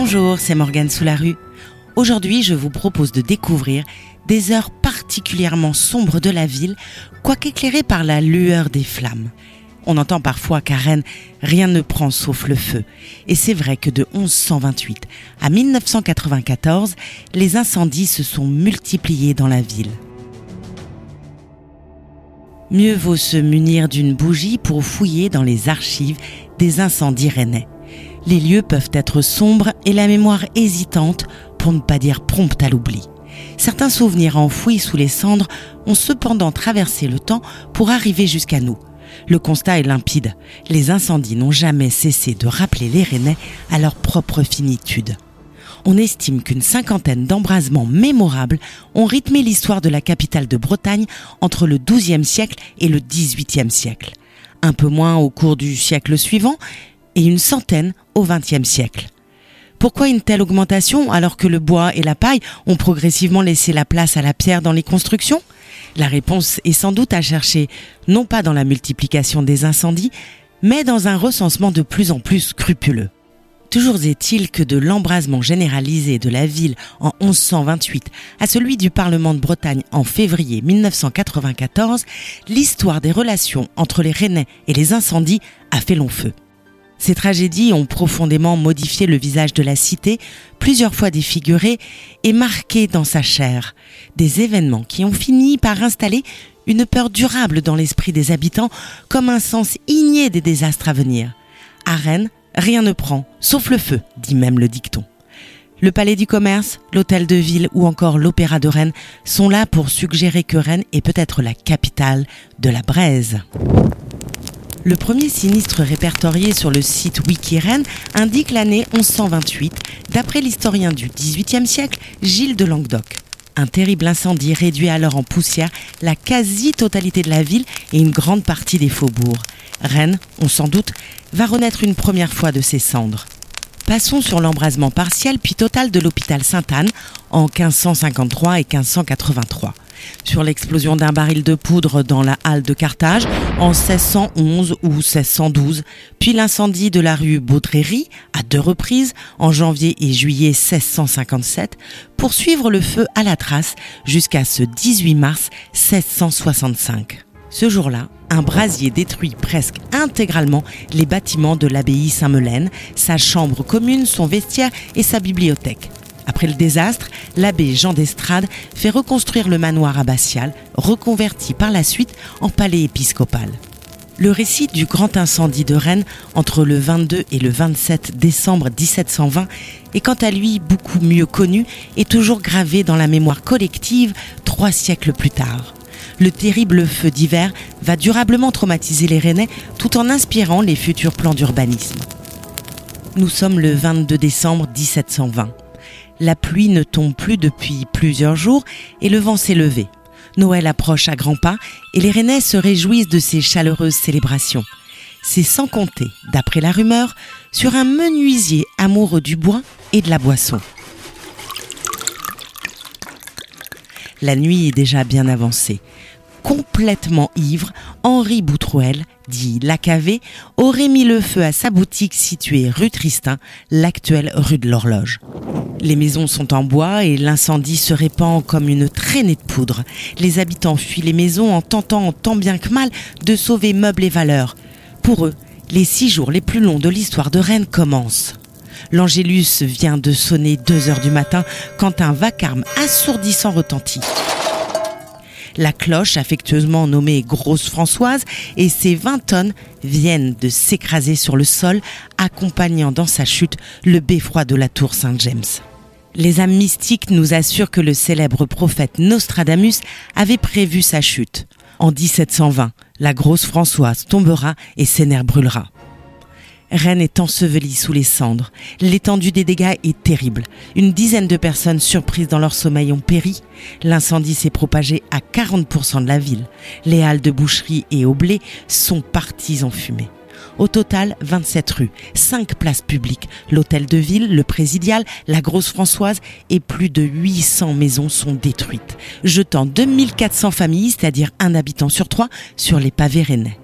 Bonjour, c'est Morgane sous la rue. Aujourd'hui, je vous propose de découvrir des heures particulièrement sombres de la ville, quoique éclairées par la lueur des flammes. On entend parfois qu'à Rennes, rien ne prend sauf le feu. Et c'est vrai que de 1128 à 1994, les incendies se sont multipliés dans la ville. Mieux vaut se munir d'une bougie pour fouiller dans les archives des incendies rennais. Les lieux peuvent être sombres et la mémoire hésitante, pour ne pas dire prompte à l'oubli. Certains souvenirs enfouis sous les cendres ont cependant traversé le temps pour arriver jusqu'à nous. Le constat est limpide. Les incendies n'ont jamais cessé de rappeler les Rennais à leur propre finitude. On estime qu'une cinquantaine d'embrasements mémorables ont rythmé l'histoire de la capitale de Bretagne entre le XIIe siècle et le XVIIIe siècle. Un peu moins au cours du siècle suivant et une centaine au XXe siècle. Pourquoi une telle augmentation alors que le bois et la paille ont progressivement laissé la place à la pierre dans les constructions? La réponse est sans doute à chercher non pas dans la multiplication des incendies, mais dans un recensement de plus en plus scrupuleux. Toujours est-il que de l'embrasement généralisé de la ville en 1128 à celui du Parlement de Bretagne en février 1994, l'histoire des relations entre les Rennais et les incendies a fait long feu. Ces tragédies ont profondément modifié le visage de la cité, plusieurs fois défiguré et marqué dans sa chair. Des événements qui ont fini par installer une peur durable dans l'esprit des habitants comme un sens igné des désastres à venir. À Rennes, rien ne prend, sauf le feu, dit même le dicton. Le palais du commerce, l'hôtel de ville ou encore l'opéra de Rennes sont là pour suggérer que Rennes est peut-être la capitale de la braise. Le premier sinistre répertorié sur le site Wikiren indique l'année 1128, d'après l'historien du XVIIIe siècle, Gilles de Languedoc. Un terrible incendie réduit alors en poussière la quasi-totalité de la ville et une grande partie des faubourgs. Rennes, on s'en doute, va renaître une première fois de ses cendres. Passons sur l'embrasement partiel puis total de l'hôpital Sainte-Anne en 1553 et 1583 sur l'explosion d'un baril de poudre dans la halle de Carthage en 1611 ou 1612, puis l'incendie de la rue Baudréry à deux reprises en janvier et juillet 1657, pour suivre le feu à la trace jusqu'à ce 18 mars 1665. Ce jour-là, un brasier détruit presque intégralement les bâtiments de l'abbaye Saint-Melaine, sa chambre commune, son vestiaire et sa bibliothèque. Après le désastre, l'abbé Jean d'Estrade fait reconstruire le manoir abbatial, reconverti par la suite en palais épiscopal. Le récit du grand incendie de Rennes entre le 22 et le 27 décembre 1720 est quant à lui beaucoup mieux connu et toujours gravé dans la mémoire collective trois siècles plus tard. Le terrible feu d'hiver va durablement traumatiser les Rennais tout en inspirant les futurs plans d'urbanisme. Nous sommes le 22 décembre 1720. La pluie ne tombe plus depuis plusieurs jours et le vent s'est levé. Noël approche à grands pas et les Rennais se réjouissent de ces chaleureuses célébrations. C'est sans compter, d'après la rumeur, sur un menuisier amoureux du bois et de la boisson. La nuit est déjà bien avancée. Complètement ivre, Henri Boutrouel, dit Lacavé, aurait mis le feu à sa boutique située rue Tristin, l'actuelle rue de l'Horloge. Les maisons sont en bois et l'incendie se répand comme une traînée de poudre. Les habitants fuient les maisons en tentant tant bien que mal de sauver meubles et valeurs. Pour eux, les six jours les plus longs de l'histoire de Rennes commencent. L'Angélus vient de sonner deux heures du matin quand un vacarme assourdissant retentit. La cloche, affectueusement nommée Grosse Françoise, et ses 20 tonnes viennent de s'écraser sur le sol, accompagnant dans sa chute le beffroi de la tour Saint-James. Les âmes mystiques nous assurent que le célèbre prophète Nostradamus avait prévu sa chute. En 1720, la grosse Françoise tombera et Sénère brûlera. Rennes est ensevelie sous les cendres. L'étendue des dégâts est terrible. Une dizaine de personnes surprises dans leur sommeil ont péri. L'incendie s'est propagé à 40% de la ville. Les halles de boucherie et au blé sont parties en fumée. Au total, 27 rues, 5 places publiques, l'hôtel de ville, le présidial, la Grosse Françoise et plus de 800 maisons sont détruites, jetant 2400 familles, c'est-à-dire un habitant sur trois, sur les pavés rennais.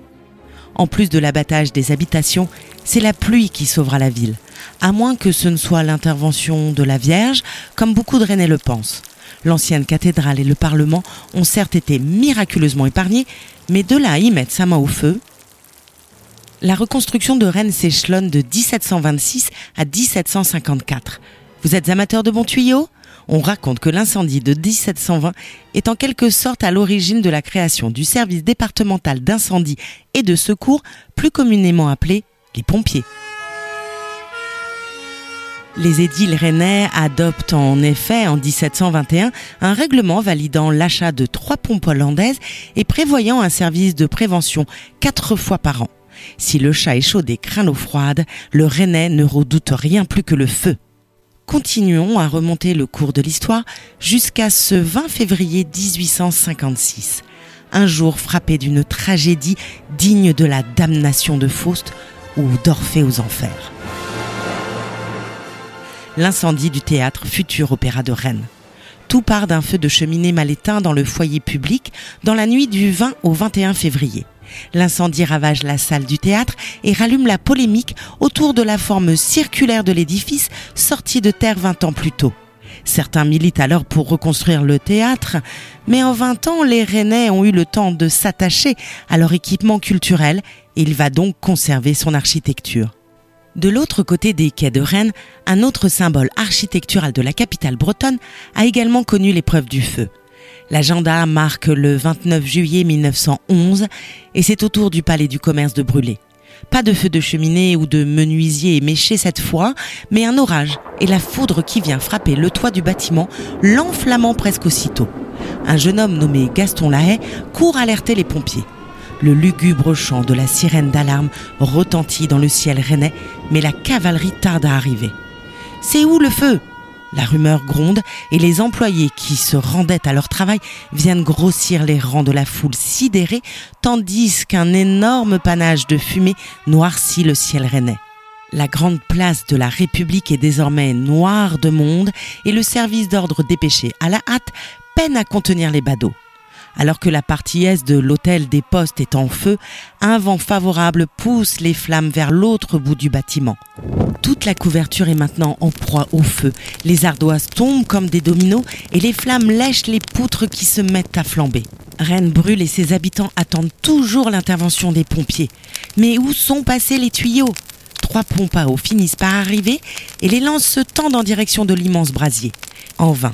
En plus de l'abattage des habitations, C'est la pluie qui sauvera la ville, à moins que ce ne soit l'intervention de la Vierge, comme beaucoup de Rennais le pensent. L'ancienne cathédrale et le Parlement ont certes été miraculeusement épargnés, mais de là à y mettre sa main au feu. La reconstruction de Rennes s'échelonne de 1726 à 1754. Vous êtes amateur de bons tuyaux? On raconte que l'incendie de 1720 est en quelque sorte à l'origine de la création du service départemental d'incendie et de secours, plus communément appelé les pompiers. Les édiles rennais adoptent en effet en 1721 un règlement validant l'achat de trois pompes hollandaises et prévoyant un service de prévention quatre fois par an. Si le chat est chaud et craint l'eau froide, le rennais ne redoute rien plus que le feu. Continuons à remonter le cours de l'histoire jusqu'à ce 20 février 1856, un jour frappé d'une tragédie digne de la damnation de Faust ou d'Orphée aux enfers l'incendie du théâtre Futur Opéra de Rennes. Tout part d'un feu de cheminée mal éteint dans le foyer public dans la nuit du 20 au 21 février. L'incendie ravage la salle du théâtre et rallume la polémique autour de la forme circulaire de l'édifice sorti de terre 20 ans plus tôt. Certains militent alors pour reconstruire le théâtre, mais en 20 ans, les Rennais ont eu le temps de s'attacher à leur équipement culturel et il va donc conserver son architecture. De l'autre côté des quais de Rennes, un autre symbole architectural de la capitale bretonne a également connu l'épreuve du feu. L'agenda marque le 29 juillet 1911 et c'est au tour du palais du commerce de brûler. Pas de feu de cheminée ou de menuisier éméché cette fois, mais un orage et la foudre qui vient frapper le toit du bâtiment, l'enflammant presque aussitôt. Un jeune homme nommé Gaston Lahaye court alerter les pompiers. Le lugubre chant de la sirène d'alarme retentit dans le ciel rennais, mais la cavalerie tarde à arriver. C'est où le feu? La rumeur gronde et les employés qui se rendaient à leur travail viennent grossir les rangs de la foule sidérée, tandis qu'un énorme panache de fumée noircit le ciel rennais. La grande place de la République est désormais noire de monde et le service d'ordre dépêché à la hâte peine à contenir les badauds. Alors que la partie est de l'hôtel des postes est en feu, un vent favorable pousse les flammes vers l'autre bout du bâtiment. Toute la couverture est maintenant en proie au feu. Les ardoises tombent comme des dominos et les flammes lèchent les poutres qui se mettent à flamber. Rennes brûle et ses habitants attendent toujours l'intervention des pompiers. Mais où sont passés les tuyaux? Trois pompes à eau finissent par arriver et les lances se tendent en direction de l'immense brasier. En vain.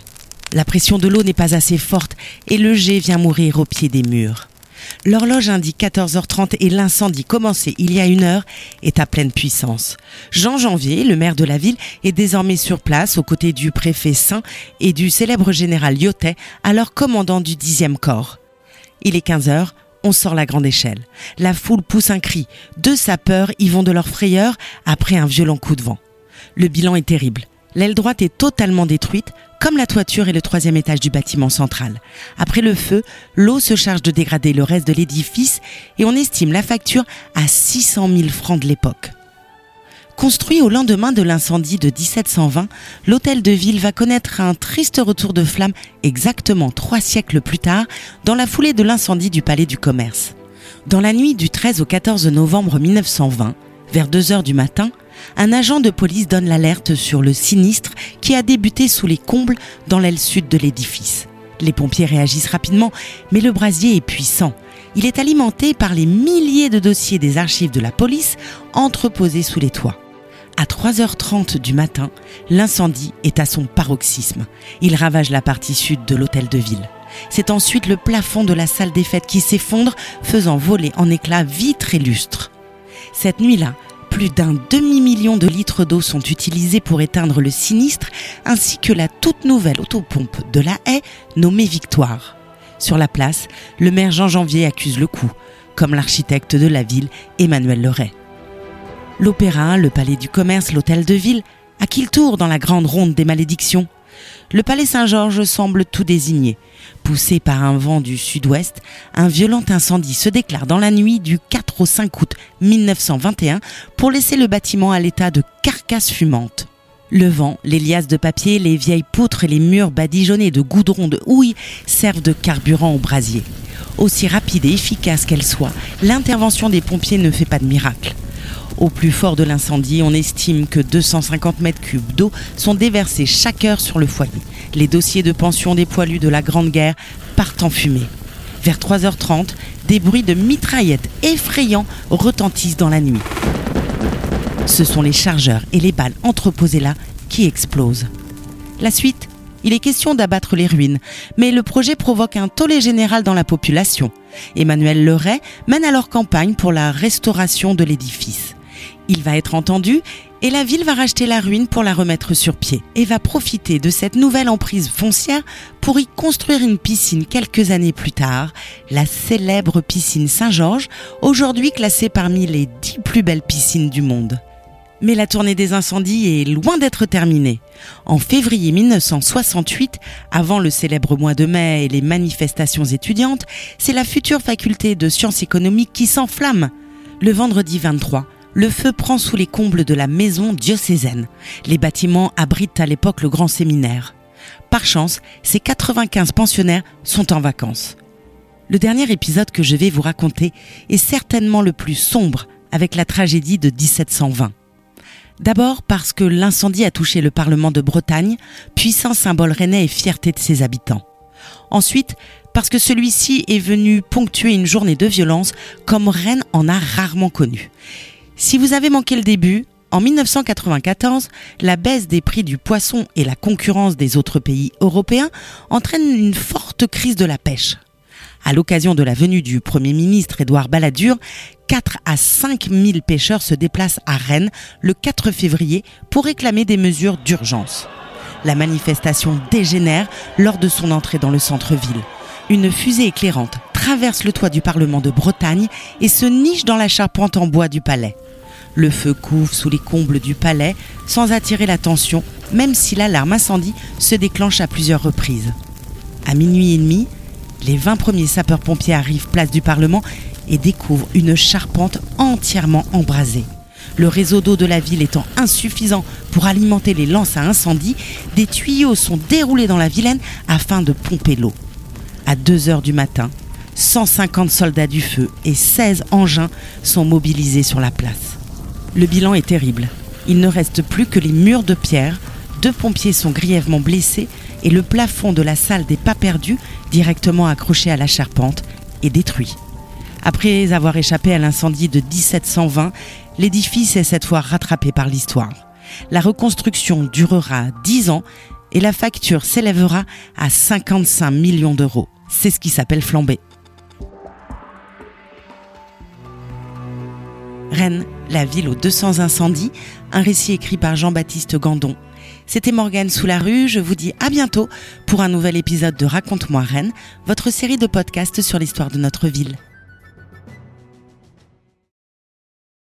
La pression de l'eau n'est pas assez forte et le jet vient mourir au pied des murs. L'horloge indique 14h30 et l'incendie commencé il y a une heure est à pleine puissance. Jean Janvier, le maire de la ville, est désormais sur place aux côtés du préfet Saint et du célèbre général Lyotet, alors commandant du 10e corps. Il est 15h, on sort la grande échelle. La foule pousse un cri. Deux sapeurs y vont de leur frayeur après un violent coup de vent. Le bilan est terrible. L'aile droite est totalement détruite, comme la toiture et le troisième étage du bâtiment central. Après le feu, l'eau se charge de dégrader le reste de l'édifice et on estime la facture à 600 000 francs de l'époque. Construit au lendemain de l'incendie de 1720, l'hôtel de ville va connaître un triste retour de flamme exactement trois siècles plus tard, dans la foulée de l'incendie du palais du commerce. Dans la nuit du 13 au 14 novembre 1920, vers 2 heures du matin, un agent de police donne l'alerte sur le sinistre qui a débuté sous les combles dans l'aile sud de l'édifice. Les pompiers réagissent rapidement, mais le brasier est puissant. Il est alimenté par les milliers de dossiers des archives de la police entreposés sous les toits. À 3h30 du matin, l'incendie est à son paroxysme. Il ravage la partie sud de l'hôtel de ville. C'est ensuite le plafond de la salle des fêtes qui s'effondre, faisant voler en éclats vitres et lustres. Cette nuit-là, plus d'un demi-million de litres d'eau sont utilisés pour éteindre le sinistre, ainsi que la toute nouvelle autopompe de la haie nommée Victoire. Sur la place, le maire Jean Janvier accuse le coup, comme l'architecte de la ville Emmanuel Leray. L'opéra, le palais du commerce, l'hôtel de ville, à qui le tour dans la grande ronde des malédictions le palais Saint-Georges semble tout désigné. Poussé par un vent du sud-ouest, un violent incendie se déclare dans la nuit du 4 au 5 août 1921 pour laisser le bâtiment à l'état de carcasse fumante. Le vent, les liasses de papier, les vieilles poutres et les murs badigeonnés de goudron de houille servent de carburant au brasier. Aussi rapide et efficace qu'elle soit, l'intervention des pompiers ne fait pas de miracle. Au plus fort de l'incendie, on estime que 250 mètres cubes d'eau sont déversés chaque heure sur le foyer. Les dossiers de pension des poilus de la Grande Guerre partent en fumée. Vers 3h30, des bruits de mitraillettes effrayants retentissent dans la nuit. Ce sont les chargeurs et les balles entreposées là qui explosent. La suite il est question d'abattre les ruines, mais le projet provoque un tollé général dans la population. Emmanuel Leray mène alors campagne pour la restauration de l'édifice. Il va être entendu et la ville va racheter la ruine pour la remettre sur pied et va profiter de cette nouvelle emprise foncière pour y construire une piscine quelques années plus tard, la célèbre piscine Saint-Georges, aujourd'hui classée parmi les dix plus belles piscines du monde. Mais la tournée des incendies est loin d'être terminée. En février 1968, avant le célèbre mois de mai et les manifestations étudiantes, c'est la future faculté de sciences économiques qui s'enflamme. Le vendredi 23, le feu prend sous les combles de la maison diocésaine. Les bâtiments abritent à l'époque le grand séminaire. Par chance, ces 95 pensionnaires sont en vacances. Le dernier épisode que je vais vous raconter est certainement le plus sombre avec la tragédie de 1720. D'abord parce que l'incendie a touché le Parlement de Bretagne, puissant symbole rennais et fierté de ses habitants. Ensuite, parce que celui-ci est venu ponctuer une journée de violence comme Rennes en a rarement connu. Si vous avez manqué le début, en 1994, la baisse des prix du poisson et la concurrence des autres pays européens entraînent une forte crise de la pêche. À l'occasion de la venue du Premier ministre Édouard Balladur, 4 à 5 000 pêcheurs se déplacent à Rennes le 4 février pour réclamer des mesures d'urgence. La manifestation dégénère lors de son entrée dans le centre-ville. Une fusée éclairante traverse le toit du Parlement de Bretagne et se niche dans la charpente en bois du palais. Le feu couvre sous les combles du palais sans attirer l'attention, même si l'alarme incendie se déclenche à plusieurs reprises. À minuit et demi, les 20 premiers sapeurs-pompiers arrivent place du Parlement et découvre une charpente entièrement embrasée. Le réseau d'eau de la ville étant insuffisant pour alimenter les lances à incendie, des tuyaux sont déroulés dans la Vilaine afin de pomper l'eau. À 2 heures du matin, 150 soldats du feu et 16 engins sont mobilisés sur la place. Le bilan est terrible. Il ne reste plus que les murs de pierre, deux pompiers sont grièvement blessés et le plafond de la salle des pas perdus, directement accroché à la charpente, est détruit. Après avoir échappé à l'incendie de 1720, l'édifice est cette fois rattrapé par l'histoire. La reconstruction durera 10 ans et la facture s'élèvera à 55 millions d'euros. C'est ce qui s'appelle flamber. La ville aux 200 incendies, un récit écrit par Jean-Baptiste Gandon. C'était Morgane sous la rue, je vous dis à bientôt pour un nouvel épisode de Raconte-moi Rennes, votre série de podcasts sur l'histoire de notre ville.